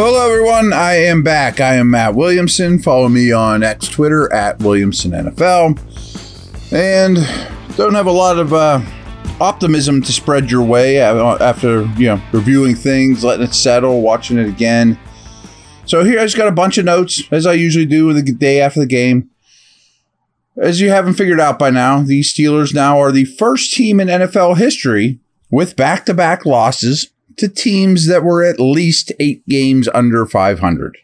Hello, everyone. I am back. I am Matt Williamson. Follow me on X Twitter at Williamson NFL. And don't have a lot of uh, optimism to spread your way after you know reviewing things, letting it settle, watching it again. So here I just got a bunch of notes, as I usually do the day after the game. As you haven't figured out by now, the Steelers now are the first team in NFL history with back-to-back losses to teams that were at least eight games under 500.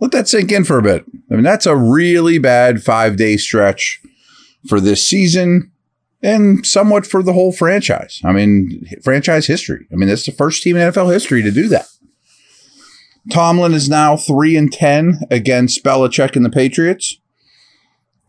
Let that sink in for a bit. I mean, that's a really bad five day stretch for this season and somewhat for the whole franchise. I mean, franchise history. I mean, that's the first team in NFL history to do that. Tomlin is now 3 and 10 against Belichick and the Patriots.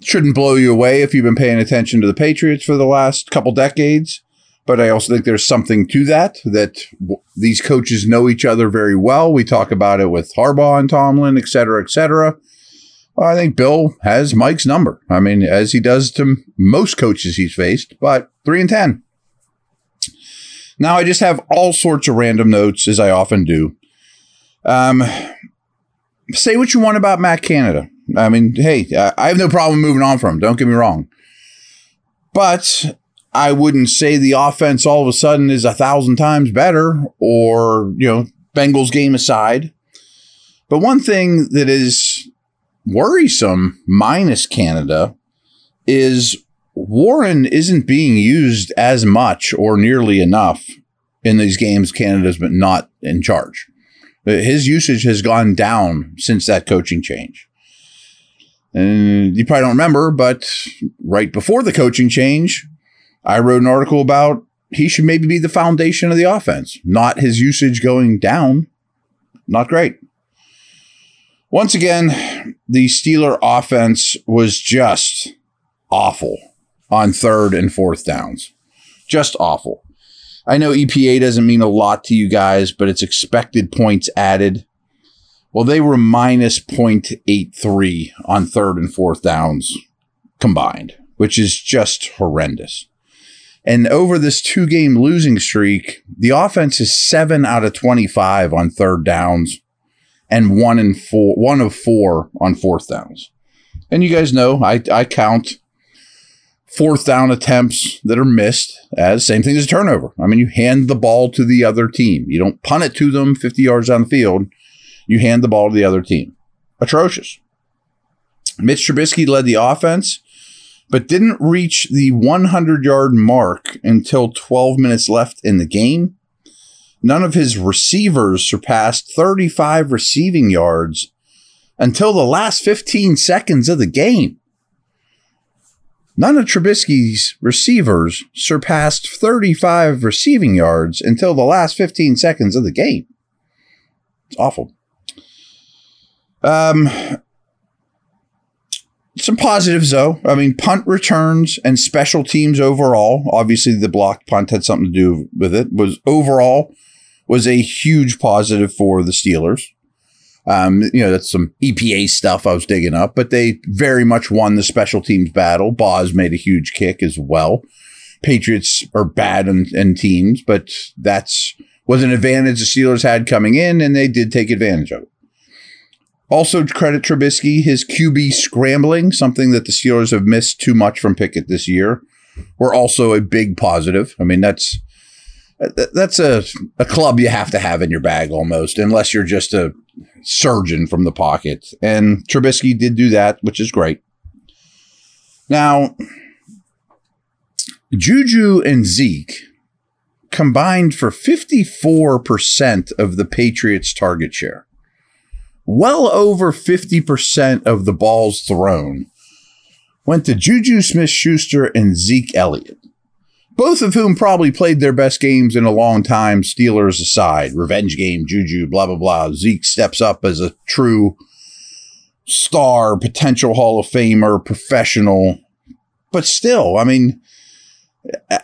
Shouldn't blow you away if you've been paying attention to the Patriots for the last couple decades. But I also think there's something to that, that w- these coaches know each other very well. We talk about it with Harbaugh and Tomlin, et cetera, et cetera. I think Bill has Mike's number. I mean, as he does to most coaches he's faced, but three and 10. Now, I just have all sorts of random notes, as I often do. Um, say what you want about Matt Canada. I mean, hey, I have no problem moving on from him. Don't get me wrong. But I wouldn't say the offense all of a sudden is a thousand times better or, you know, Bengals game aside. But one thing that is worrisome, minus Canada, is Warren isn't being used as much or nearly enough in these games Canada's been not in charge. His usage has gone down since that coaching change. And you probably don't remember, but right before the coaching change, I wrote an article about he should maybe be the foundation of the offense, not his usage going down. Not great. Once again, the Steeler offense was just awful on third and fourth downs. Just awful. I know EPA doesn't mean a lot to you guys, but it's expected points added. Well, they were minus 0.83 on third and fourth downs combined, which is just horrendous. And over this two game losing streak, the offense is seven out of 25 on third downs and one in four, one of four on fourth downs. And you guys know I, I count fourth down attempts that are missed as same thing as a turnover. I mean, you hand the ball to the other team. You don't punt it to them 50 yards on the field. You hand the ball to the other team. Atrocious. Mitch Trubisky led the offense, but didn't reach the 100 yard mark until 12 minutes left in the game. None of his receivers surpassed 35 receiving yards until the last 15 seconds of the game. None of Trubisky's receivers surpassed 35 receiving yards until the last 15 seconds of the game. It's awful. Um, some positives though. I mean, punt returns and special teams overall. Obviously, the blocked punt had something to do with it. Was overall was a huge positive for the Steelers. Um, you know, that's some EPA stuff I was digging up, but they very much won the special teams battle. Boz made a huge kick as well. Patriots are bad in, in teams, but that's was an advantage the Steelers had coming in, and they did take advantage of it. Also, credit Trubisky, his QB scrambling, something that the Steelers have missed too much from Pickett this year, were also a big positive. I mean, that's that's a, a club you have to have in your bag almost, unless you're just a surgeon from the pocket. And Trubisky did do that, which is great. Now, Juju and Zeke combined for 54% of the Patriots' target share. Well over 50% of the balls thrown went to Juju Smith Schuster and Zeke Elliott both of whom probably played their best games in a long time, Steelers aside. Revenge game, Juju, blah, blah, blah. Zeke steps up as a true star, potential Hall of Famer, professional. But still, I mean,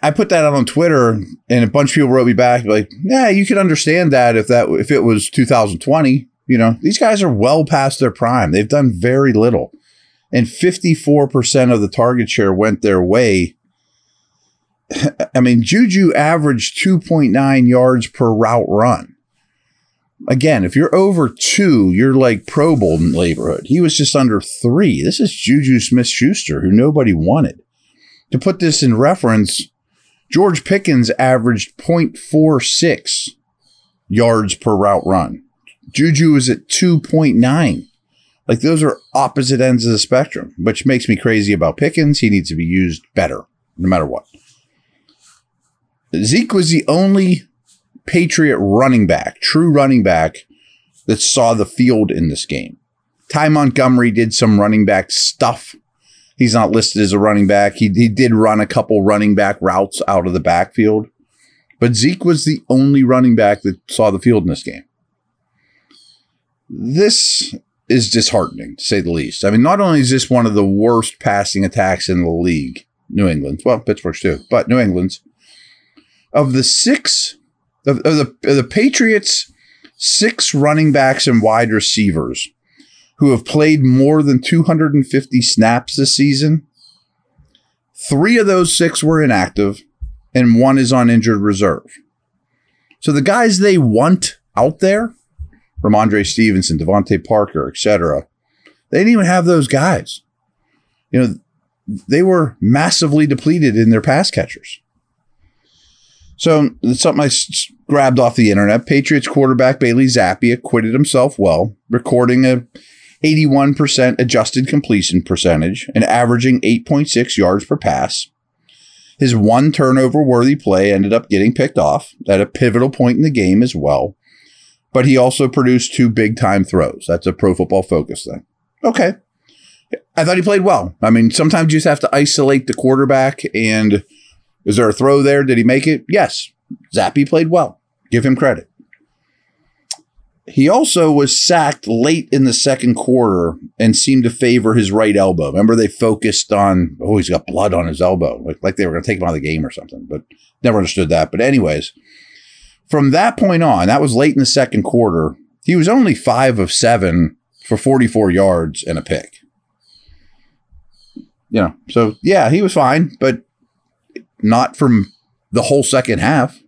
I put that out on Twitter and a bunch of people wrote me back like, yeah, you could understand that if that if it was 2020. You know, these guys are well past their prime. They've done very little. And 54% of the target share went their way I mean, Juju averaged 2.9 yards per route run. again, if you're over two, you're like Pro Bowl neighborhood. He was just under three. This is Juju Smith Schuster, who nobody wanted. To put this in reference, George Pickens averaged 0.46 yards per route run. Juju is at 2.9. Like those are opposite ends of the spectrum, which makes me crazy about Pickens. He needs to be used better, no matter what. Zeke was the only Patriot running back, true running back, that saw the field in this game. Ty Montgomery did some running back stuff. He's not listed as a running back. He, he did run a couple running back routes out of the backfield. But Zeke was the only running back that saw the field in this game. This is disheartening, to say the least. I mean, not only is this one of the worst passing attacks in the league, New England, well, Pittsburgh's too, but New England's, of the six of, of the of the Patriots six running backs and wide receivers who have played more than 250 snaps this season. Three of those six were inactive, and one is on injured reserve. So the guys they want out there, Rhamondre Stevenson, DeVante Parker, etc., they didn't even have those guys. You know, they were massively depleted in their pass catchers. So it's something I s- grabbed off the internet. Patriots quarterback Bailey Zappe acquitted himself well, recording a 81% adjusted completion percentage and averaging 8.6 yards per pass. His one turnover worthy play ended up getting picked off at a pivotal point in the game as well. But he also produced two big time throws. That's a pro football focus thing. Okay. I thought he played well. I mean, sometimes you just have to isolate the quarterback and is there a throw there? Did he make it? Yes. Zappe played well. Give him credit. He also was sacked late in the second quarter and seemed to favor his right elbow. Remember, they focused on, oh, he's got blood on his elbow, like, like they were going to take him out of the game or something, but never understood that. But, anyways, from that point on, that was late in the second quarter. He was only five of seven for 44 yards and a pick. You know, so yeah, he was fine, but not from the whole second half.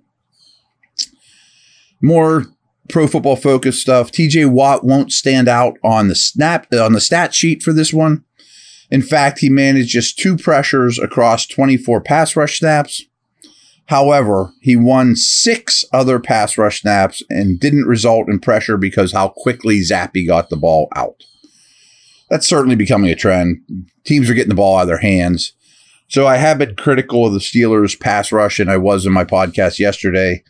More pro football focused stuff. TJ Watt won't stand out on the snap on the stat sheet for this one. In fact, he managed just two pressures across 24 pass rush snaps. However, he won six other pass rush snaps and didn't result in pressure because how quickly Zappe got the ball out. That's certainly becoming a trend. Teams are getting the ball out of their hands. So I have been critical of the Steelers pass rush, and I was in my podcast yesterday.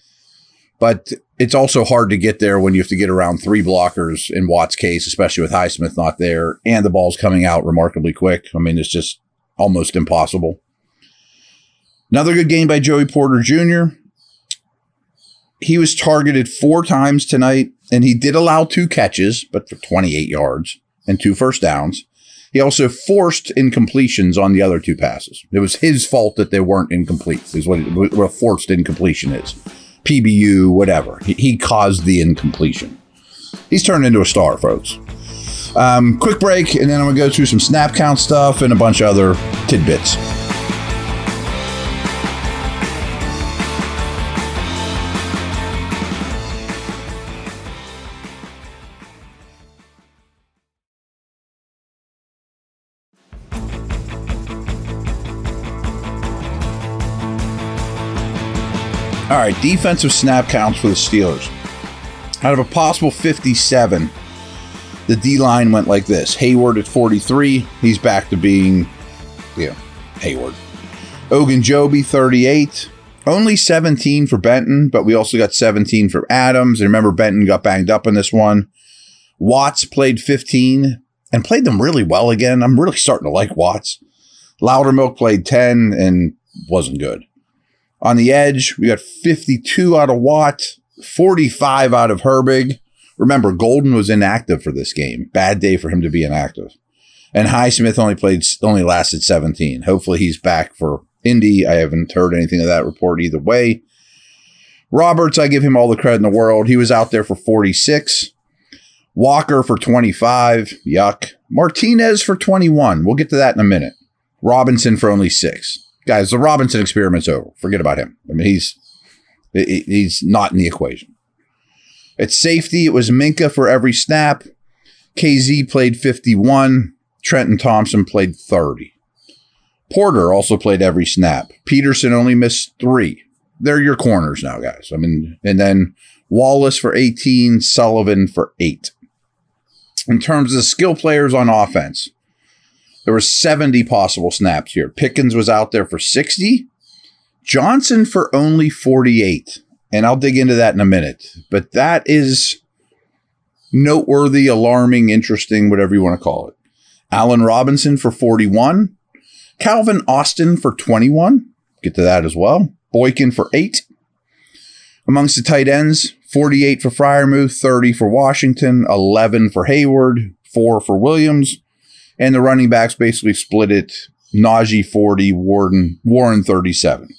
But it's also hard to get there when you have to get around three blockers in Watt's case, especially with Highsmith not there, and the ball's coming out remarkably quick. I mean, it's just almost impossible. Another good game by Joey Porter Jr. He was targeted four times tonight, and he did allow two catches, but for 28 yards and two first downs. He also forced incompletions on the other two passes. It was his fault that they weren't incomplete, is what, what a forced incompletion is. PBU, whatever. He, he caused the incompletion. He's turned into a star, folks. Um, quick break, and then I'm going to go through some snap count stuff and a bunch of other tidbits. All right, defensive snap counts for the Steelers. Out of a possible 57, the D line went like this Heyward at 43. He's back to being, yeah, Heyward. Ogunjobi, 38. Only 17 for Benton, but we also got 17 for Adams. And remember, Benton got banged up in this one. Watts played 15 and played them really well again. I'm really starting to like Watts. Loudermilk played 10 and wasn't good. On the edge, we got 52 out of Watt, 45 out of Herbig. Remember, Golden was inactive for this game. Bad day for him to be inactive. And Highsmith only played, only lasted 17. Hopefully he's back for Indy. I haven't heard anything of that report either way. Roberts, I give him all the credit in the world. He was out there for 46. Walker for 25. Yuck. Martinez for 21. We'll get to that in a minute. Robinson for only six guys, the Robinson experiment's over. Forget about him. I mean, he's he's not in the equation. At safety, it was Minkah for every snap. Kazee played 51. Trenton Thompson played 30. Porter also played every snap. Peterson only missed three. They're your corners now, guys. I mean, and then Wallace for 18, Sullivan for eight. In terms of skill players on offense, there were 70 possible snaps here. Pickens was out there for 60, Johnson for only 48. And I'll dig into that in a minute. But that is noteworthy, alarming, interesting, whatever you want to call it. Allen Robinson for 41. Calvin Austin for 21. Get to that as well. Boykin for 8. Amongst the tight ends, 48 for Freiermuth, 30 for Washington, 11 for Heyward, 4 for Williams. And the running backs basically split it Najee 40, Warden, Warren 37.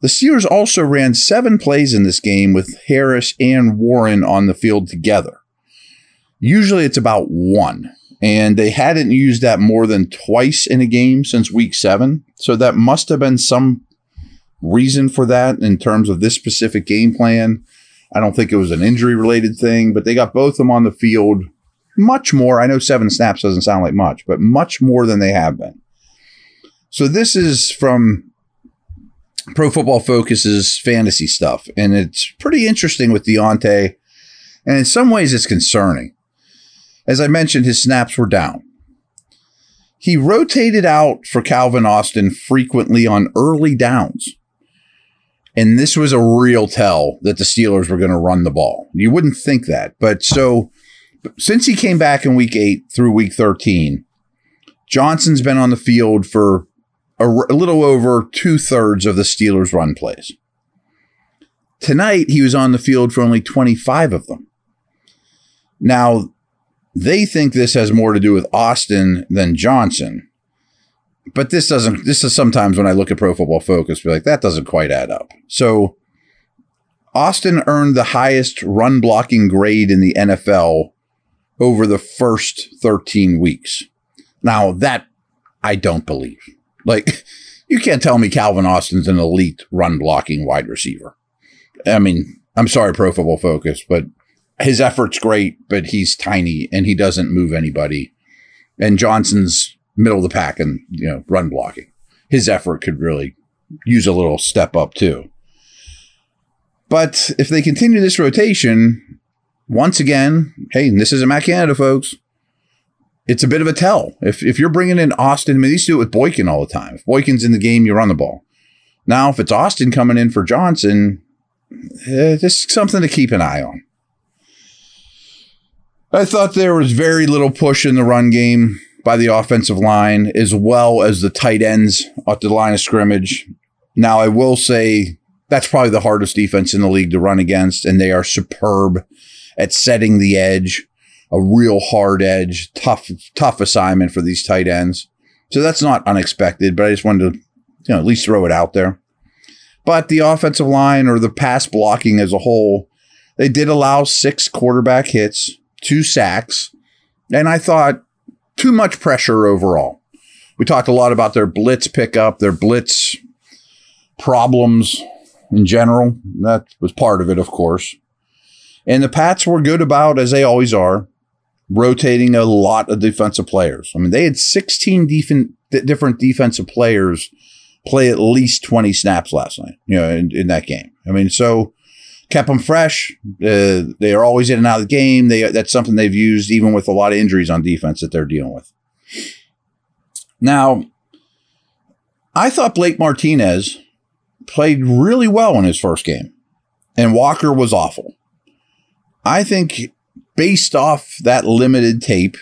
The Steelers also ran seven plays in this game with Harris and Warren on the field together. Usually it's about one, and they hadn't used that more than twice in a game since week seven. So that must have been some reason for that in terms of this specific game plan. I don't think it was an injury related thing, but they got both of them on the field much more. I know seven snaps doesn't sound like much, but much more than they have been. So this is from Pro Football Focus's fantasy stuff, and it's pretty interesting with Diontae, and in some ways it's concerning. As I mentioned, his snaps were down. He rotated out for Calvin Austin frequently on early downs. And this was a real tell that the Steelers were going to run the ball. You wouldn't think that. But so since he came back in week eight through week 13, Johnson's been on the field for a, a little over two thirds of the Steelers' run plays. Tonight, he was on the field for only 25 of them. Now, they think this has more to do with Austin than Johnson. But this doesn't, this is sometimes when I look at Pro Football Focus, be like, that doesn't quite add up. So, Austin earned the highest run blocking grade in the NFL over the first 13 weeks. Now, that I don't believe. Like, you can't tell me Calvin Austin's an elite run blocking wide receiver. I mean, I'm sorry, Pro Football Focus, but his effort's great, but he's tiny and he doesn't move anybody. And Johnson's middle of the pack and, you know, run blocking. His effort could really use a little step up too. But if they continue this rotation, once again, hey, this isn't Matt Canada, folks it's a bit of a tell. If, if you're bringing in Austin, I mean, these do it with Boykin all the time. If Boykin's in the game, you run the ball. Now, if it's Austin coming in for Johnson, eh, just something to keep an eye on. I thought there was very little push in the run game by the offensive line, as well as the tight ends at the line of scrimmage. Now, I will say that's probably the hardest defense in the league to run against, and they are superb at setting the edge a real hard edge, tough, tough assignment for these tight ends. So that's not unexpected, but I just wanted to, you know, at least throw it out there. But the offensive line or the pass blocking as a whole, they did allow six quarterback hits, two sacks, and I thought too much pressure overall. We talked a lot about their blitz pickup, their blitz problems in general. That was part of it, of course. And the Pats were good about, as they always are, rotating a lot of defensive players. I mean, they had 16 def- different defensive players play at least 20 snaps last night, you know, in, in that game. I mean, so kept them fresh. Uh, they are always in and out of the game. They that's something they've used even with a lot of injuries on defense that they're dealing with. Now, I thought Blake Martinez played really well in his first game, and Walker was awful. I think based off that limited tape,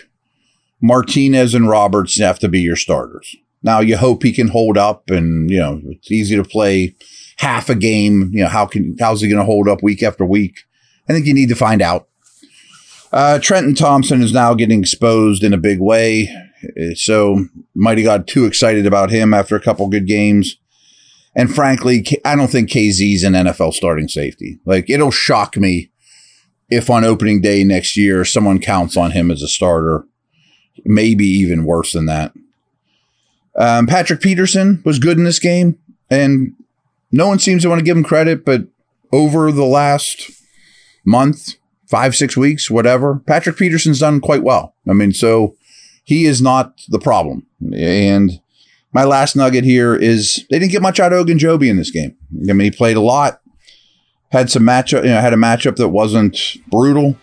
Martinez and Roberts have to be your starters. Now you hope he can hold up and, you know, it's easy to play half a game. You know, how can, how's he going to hold up week after week? I think you need to find out. Uh, Trenton Thompson is now getting exposed in a big way. So might have got too excited about him after a couple good games. And frankly, I don't think Kazee's an NFL starting safety. Like it'll shock me if on opening day next year someone counts on him as a starter, maybe even worse than that. Um, Patrick Peterson was good in this game, and no one seems to want to give him credit, but over the last month, five, six weeks, whatever, Patrick Peterson's done quite well. I mean, so he is not the problem. And my last nugget here is they didn't get much out of Ogunjobi in this game. I mean, he played a lot, had some matchup, you know, had a matchup that wasn't brutal.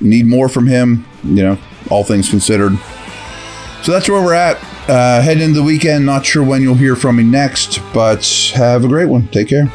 Need more from him, you know, all things considered. So that's where we're at. Uh, heading into the weekend. Not sure when you'll hear from me next, but have a great one. Take care.